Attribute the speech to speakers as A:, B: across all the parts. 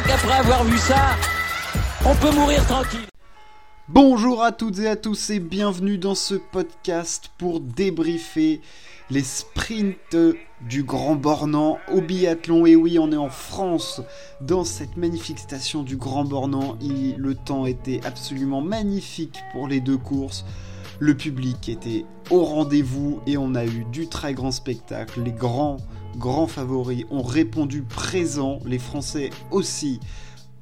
A: crois qu'après avoir vu ça, on peut mourir tranquille.
B: Bonjour à toutes et à tous et bienvenue dans ce podcast pour débriefer les sprints du Grand Bornand au biathlon. Et oui, on est en France, dans cette magnifique station du Grand Bornand. le temps était absolument magnifique pour les deux courses. Le public était au rendez-vous et on a eu du très grand spectacle. Les grands, grands favoris ont répondu présents, les Français aussi.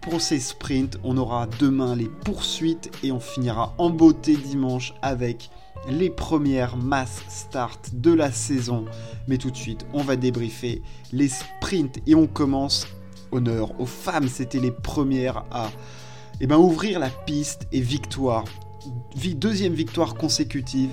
B: Pour ces sprints, on aura demain les poursuites et on finira en beauté dimanche avec les premières masses start de la saison. Mais tout de suite, on va débriefer les sprints et on commence honneur aux femmes. C'était les premières à eh ben, ouvrir la piste et victoire deuxième victoire consécutive,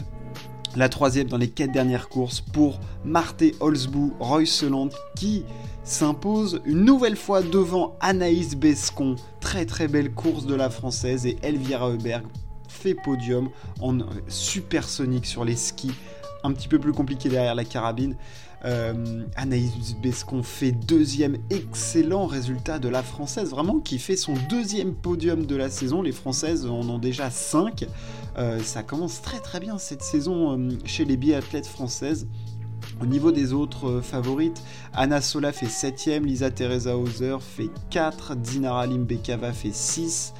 B: la troisième dans les quatre dernières courses pour Marthe Holzbou Royceland qui s'impose une nouvelle fois devant Anaïs Bescon. Très très belle course de la française et Elvira Heuberg fait podium en supersonique sur les skis, un petit peu plus compliqué derrière la carabine. Euh, Anaïs Bescon fait deuxième excellent résultat de la française, vraiment qui fait son deuxième podium de la saison. Les françaises en ont déjà 5. Euh, ça commence très très bien cette saison euh, chez les biathlètes françaises. Au niveau des autres favorites, Anna Sola fait 7ème, Lisa Teresa Hauser fait 4, Dinara Limbekava fait 6.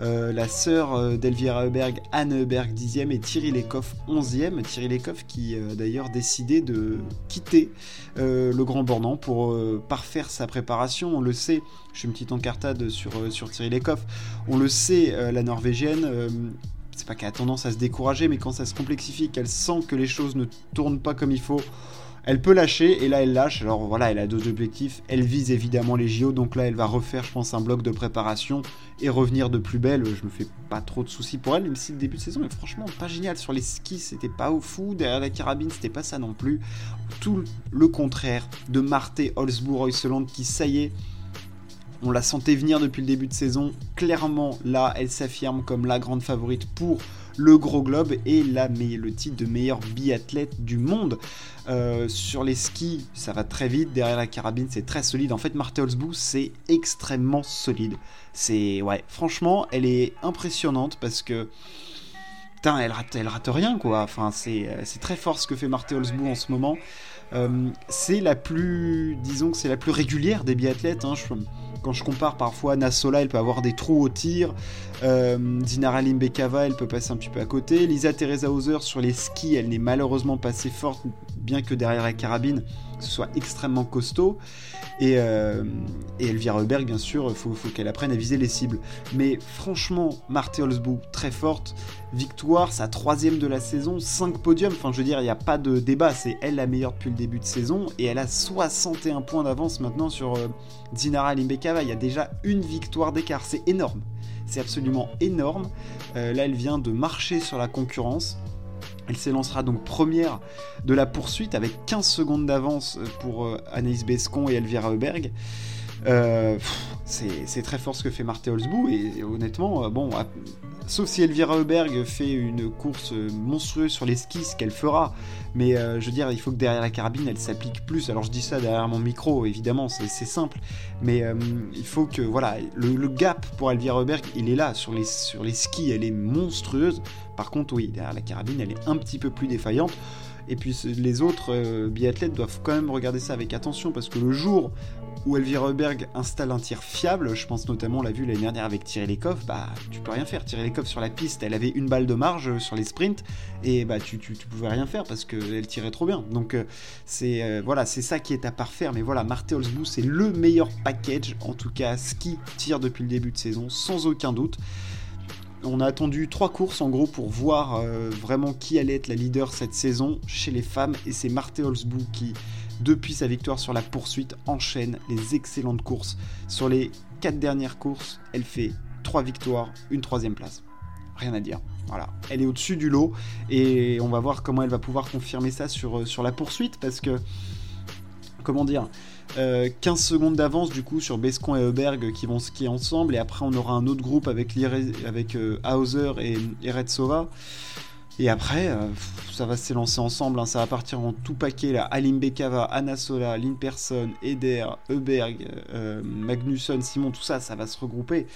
B: Euh, la sœur euh, d'Elvira Heuberg, Anne Heuberg 10e et Thierry Lecoff 11e. Thierry Lecoff qui a euh, d'ailleurs décidé de quitter le Grand Bornand pour parfaire sa préparation. On le sait, je suis une petite encartade sur, sur Thierry Lecoff. On le sait, la Norvégienne c'est pas qu'elle a tendance à se décourager, mais quand ça se complexifie, qu'elle sent que les choses ne tournent pas comme il faut, elle peut lâcher et là elle lâche. Alors voilà, elle a deux objectifs. Elle vise évidemment les JO, donc là elle va refaire, je pense, un bloc de préparation et revenir de plus belle. Je me fais pas trop de soucis pour elle, même si le début de saison est franchement pas génial. Sur les skis, c'était pas au fou. Derrière la carabine, c'était pas ça non plus. Tout le contraire de Marthe Holzbourg-Oyseland qui, ça y est, on la sentait venir depuis le début de saison. Clairement, là, elle s'affirme comme la grande favorite pour le gros globe et le titre de meilleur biathlète du monde. Euh, sur les skis, ça va très vite. Derrière la carabine, c'est très solide. En fait, Marthe Holzbou, c'est extrêmement solide. Franchement, elle est impressionnante parce que putain, elle rate, elle rate rien quoi. Enfin, c'est euh, très fort ce que fait Marthe Holzbou en ce moment. Euh, c'est la plus, disons que c'est la plus régulière des biathlètes. Hein. Quand je compare parfois Nassola, elle peut avoir des trous au tir. Euh, Dinara Limbekava, elle peut passer un petit peu à côté. Lisa Teresa Hauser sur les skis, elle n'est malheureusement pas assez forte, bien que derrière la carabine, ce soit extrêmement costaud. Et, euh, et Elvira Heuberg, bien sûr, il faut, qu'elle apprenne à viser les cibles. Mais franchement, Marthe Holzbou, très forte. Victoire, sa troisième de la saison, 5 podiums. Enfin, je veux dire, il n'y a pas de débat. C'est elle la meilleure depuis le début de saison. Et elle a 61 points d'avance maintenant sur euh, Dinara Limbekava. Il y a déjà une victoire d'écart. C'est énorme. C'est absolument énorme. Euh, là, elle vient de marcher sur la concurrence. Elle s'élancera donc première de la poursuite avec 15 secondes d'avance pour euh, Anaïs Bescon et Elvira Heuberg. Euh, c'est très fort ce que fait Marthe Holzbou et, honnêtement, euh, bon, sauf si Elvira Heuberg fait une course monstrueuse sur les skis, ce qu'elle fera, mais je veux dire, il faut que derrière la carabine, elle s'applique plus. Alors je dis ça derrière mon micro, évidemment, c'est simple, mais il faut que, voilà, le, gap pour Elvira Heuberg, il est là, sur les, sur les skis, elle est monstrueuse, par contre, oui, derrière la carabine, elle est un petit peu plus défaillante. Et puis les autres euh, biathlètes doivent quand même regarder ça avec attention parce que le jour où Elvira Heuberg installe un tir fiable, je pense notamment, on l'a vu l'année dernière avec Thierry Lekov, bah tu peux rien faire. Thierry Lekov sur la piste, elle avait une balle de marge sur les sprints et bah tu, tu, pouvais rien faire parce qu'elle tirait trop bien. Donc euh, c'est euh, voilà, c'est ça qui est à parfaire. Mais voilà, Marthe Holzbou, c'est le meilleur package, en tout cas ski tire depuis le début de saison, sans aucun doute. On a attendu trois courses en gros pour voir euh, vraiment qui allait être la leader cette saison chez les femmes et c'est Marthe Holzbou qui, depuis sa victoire sur la poursuite, enchaîne les excellentes courses. Sur les quatre dernières courses, elle fait trois victoires, une troisième place. Rien à dire. Voilà, elle est au-dessus du lot et on va voir comment elle va pouvoir confirmer ça sur, euh, sur la poursuite parce que, comment dire, 15 euh, secondes d'avance du coup sur Bescon et Heuberg qui vont skier ensemble et après on aura un autre groupe avec, avec euh, Hauser et Eretsova et après euh, ça va s'élancer ensemble, hein. ça va partir en tout paquet là. Alim Bekava, Anna Sola, Lynn Persson, Eder, Eberg, euh, Magnusson, Simon, tout ça, ça va se regrouper.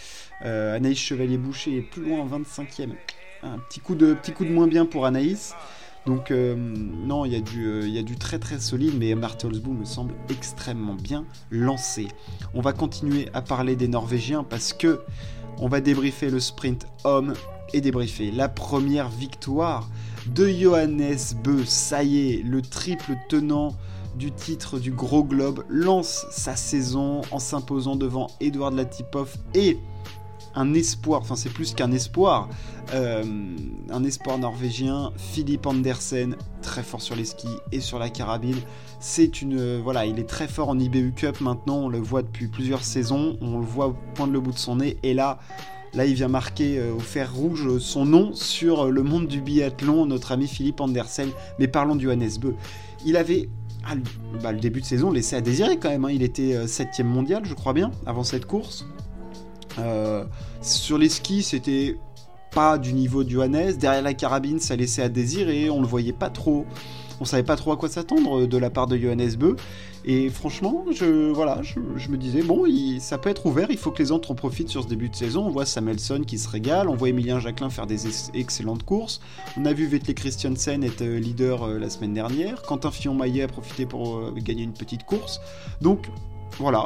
B: Euh, Anaïs Chevalier-Boucher est plus loin, 25e. Un petit coup, de, petit coup de moins bien pour Anaïs. Donc non, il y, a du, y a du très très solide, mais Martelsboom me semble extrêmement bien lancé. On va continuer à parler des Norvégiens parce que on va débriefer le sprint homme et débriefer la première victoire de Johannes Beu. Ça le triple tenant du titre du Gros Globe lance sa saison en s'imposant devant Edouard Latipov et un espoir, enfin c'est plus qu'un espoir, euh, un espoir norvégien, Philippe Andersen, très fort sur les skis et sur la carabine. C'est une, euh, voilà, il est très fort en IBU Cup maintenant, on le voit depuis plusieurs saisons, on le voit poindre le bout de son nez, et là, là il vient marquer euh, au fer rouge son nom sur le monde du biathlon, notre ami Philippe Andersen. Mais parlons du Johannes Beu. Il avait ah, bah, le début de saison laissé à désirer quand même. Hein. Il était 7ème mondial, je crois bien, avant cette course. Euh, sur les skis, c'était pas du niveau du Johannes. Derrière la carabine, ça laissait à désirer. On le voyait pas trop. On savait pas trop à quoi s'attendre de la part de Johannes Beu. Et franchement, je, voilà, je, me disais, bon, ça peut être ouvert, il faut que les autres en profitent sur ce début de saison. On voit Samuelson qui se régale, on voit Emilien Jacquelin faire des excellentes courses. On a vu Vettel Christiansen être euh, leader euh, la semaine dernière. Quentin Fillon-Maillet a profité pour gagner une petite course. Donc, voilà,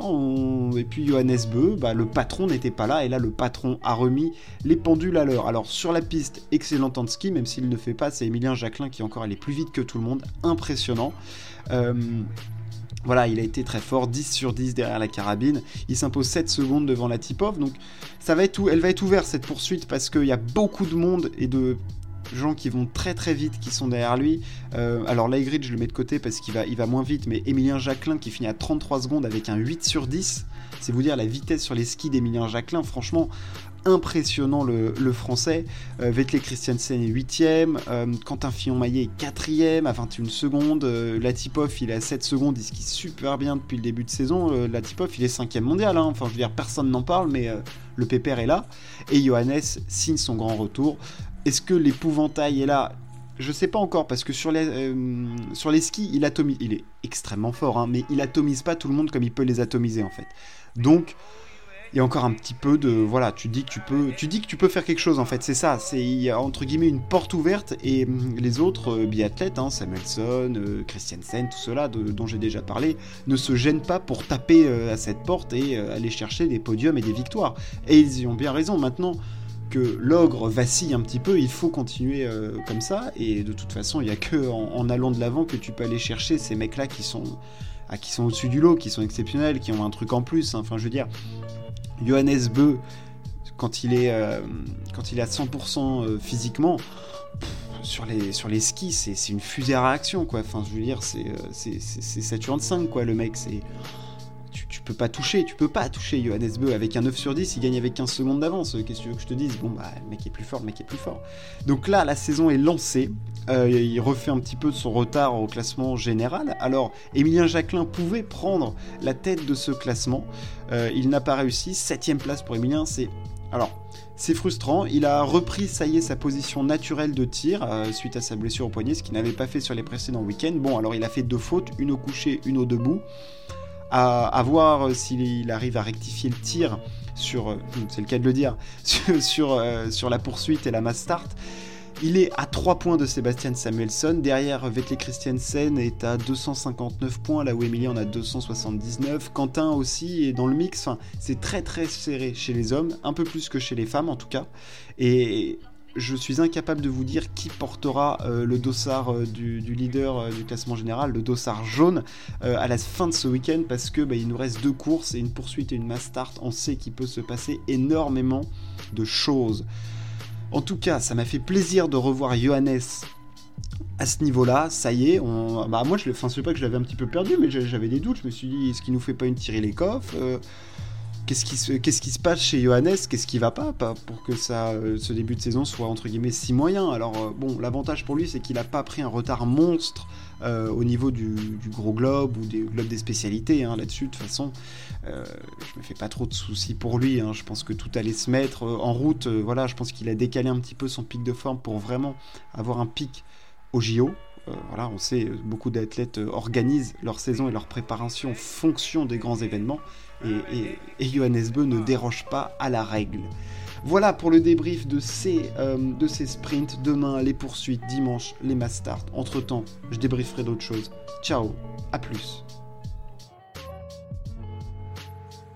B: et puis Johannes Beu, bah, le patron n'était pas là, et là le patron a remis les pendules à l'heure. Alors sur la piste, excellent temps de ski, même s'il ne fait pas, c'est Emilien Jacquelin qui encore allé plus vite que tout le monde, impressionnant. Euh, voilà, il a été très fort, 10 sur 10 derrière la carabine. Il s'impose 7 secondes devant la Tipov. Donc ça va être elle va être ouverte cette poursuite parce qu'il y a beaucoup de monde et de gens qui vont très très vite qui sont derrière lui. Euh, alors Laigrid, je le mets de côté parce qu'il va, il va moins vite, mais Emilien Jacquelin qui finit à 33 secondes avec un 8 sur 10, c'est vous dire la vitesse sur les skis d'Emilien Jacquelin, franchement impressionnant le, français. Euh, Vettel Christiansen est 8ème, euh, Quentin Fillon-Maillet est 4ème à 21 secondes, euh, Latipov il est à 7 secondes, il skie super bien depuis le début de saison, Latipov il est 5ème mondial, hein. enfin je veux dire personne n'en parle mais le pépère est là, et Johannes signe son grand retour. Est-ce que l'épouvantail est là? Je sais pas encore parce que sur les, euh, sur les skis, il atomise, il est extrêmement fort, hein, mais il atomise pas tout le monde comme il peut les atomiser en fait. Donc il y a encore un petit peu de voilà, tu dis que tu peux, tu dis que tu peux faire quelque chose en fait, c'est ça, c'est il y a entre guillemets une porte ouverte et hum, les autres euh, biathlètes, hein, Samuelson, euh, Christiansen, tout cela dont j'ai déjà parlé, ne se gênent pas pour taper à cette porte et aller chercher des podiums et des victoires. Et ils y ont bien raison. Maintenant, l'ogre vacille un petit peu, il faut continuer euh, comme ça. Et de toute façon, il n'y a que en, allant de l'avant que tu peux aller chercher ces mecs-là qui sont, ah, qui sont au-dessus du lot, qui sont exceptionnels, qui ont un truc en plus. Hein. Enfin, je veux dire, Johannes Beu, quand il est, euh, quand il est à 100% euh, physiquement, sur les, sur les skis, c'est une fusée à réaction, quoi. Enfin, je veux dire, c'est Saturn 5, quoi, le mec. C'est tu, peux pas toucher, tu peux pas toucher Johannes Beu avec un 9 sur 10, il gagne avec 15 secondes d'avance. Qu'est-ce que tu veux que je te dise? Bon, bah, le mec est plus fort, le mec est plus fort. Donc là, la saison est lancée. Euh, il refait un petit peu de son retard au classement général. Alors, Emilien Jacquelin pouvait prendre la tête de ce classement. Euh, il n'a pas réussi. Septième place pour Emilien, c'est. Alors, c'est frustrant. Il a repris, ça y est, sa position naturelle de tir euh, suite à sa blessure au poignet, ce qu'il n'avait pas fait sur les précédents week-ends. Bon, alors il a fait deux fautes, une au coucher, une au debout à, voir s'il arrive à rectifier le tir sur, euh, c'est le cas de le dire, sur, euh, sur, la poursuite et la mass start. Il est à 3 points de Sébastien Samuelson. Derrière, Vettel Christiansen est à 259 points, là où Emilien en a 279. Quentin aussi est dans le mix. C'est très très serré chez les hommes, un peu plus que chez les femmes en tout cas. Et je suis incapable de vous dire qui portera euh, le dossard euh, du, leader euh, du classement général, le dossard jaune, à la fin de ce week-end parce que bah, il nous reste deux courses et une poursuite et une mass start. On sait qu'il peut se passer énormément de choses. En tout cas, ça m'a fait plaisir de revoir Johannes à ce niveau-là, ça y est, bah moi je enfin sais pas que je l'avais un petit peu perdu, mais j'avais des doutes. Je me suis dit, est-ce qu'il nous fait pas une tirer les coffres Qu'est-ce qui, se, qu'est-ce qui se passe chez Johannes Qu'est-ce qui va pas, pour que ça, euh, ce début de saison soit entre guillemets si moyen Alors euh, bon, l'avantage pour lui, c'est qu'il n'a pas pris un retard monstre euh, au niveau du, gros globe ou des globes des spécialités. Hein, là-dessus, de toute façon, je me fais pas trop de soucis pour lui. Hein. je pense que tout allait se mettre en route. voilà, je pense qu'il a décalé un petit peu son pic de forme pour vraiment avoir un pic au JO. voilà, on sait, beaucoup d'athlètes organisent leur saison et leur préparation en fonction des grands événements. Et, Johannes ne déroge pas à la règle. Voilà pour le débrief de ces, ces sprints. Demain, les poursuites. Dimanche, les mass start. Entre temps, je débrieferai d'autres choses. Ciao, à plus.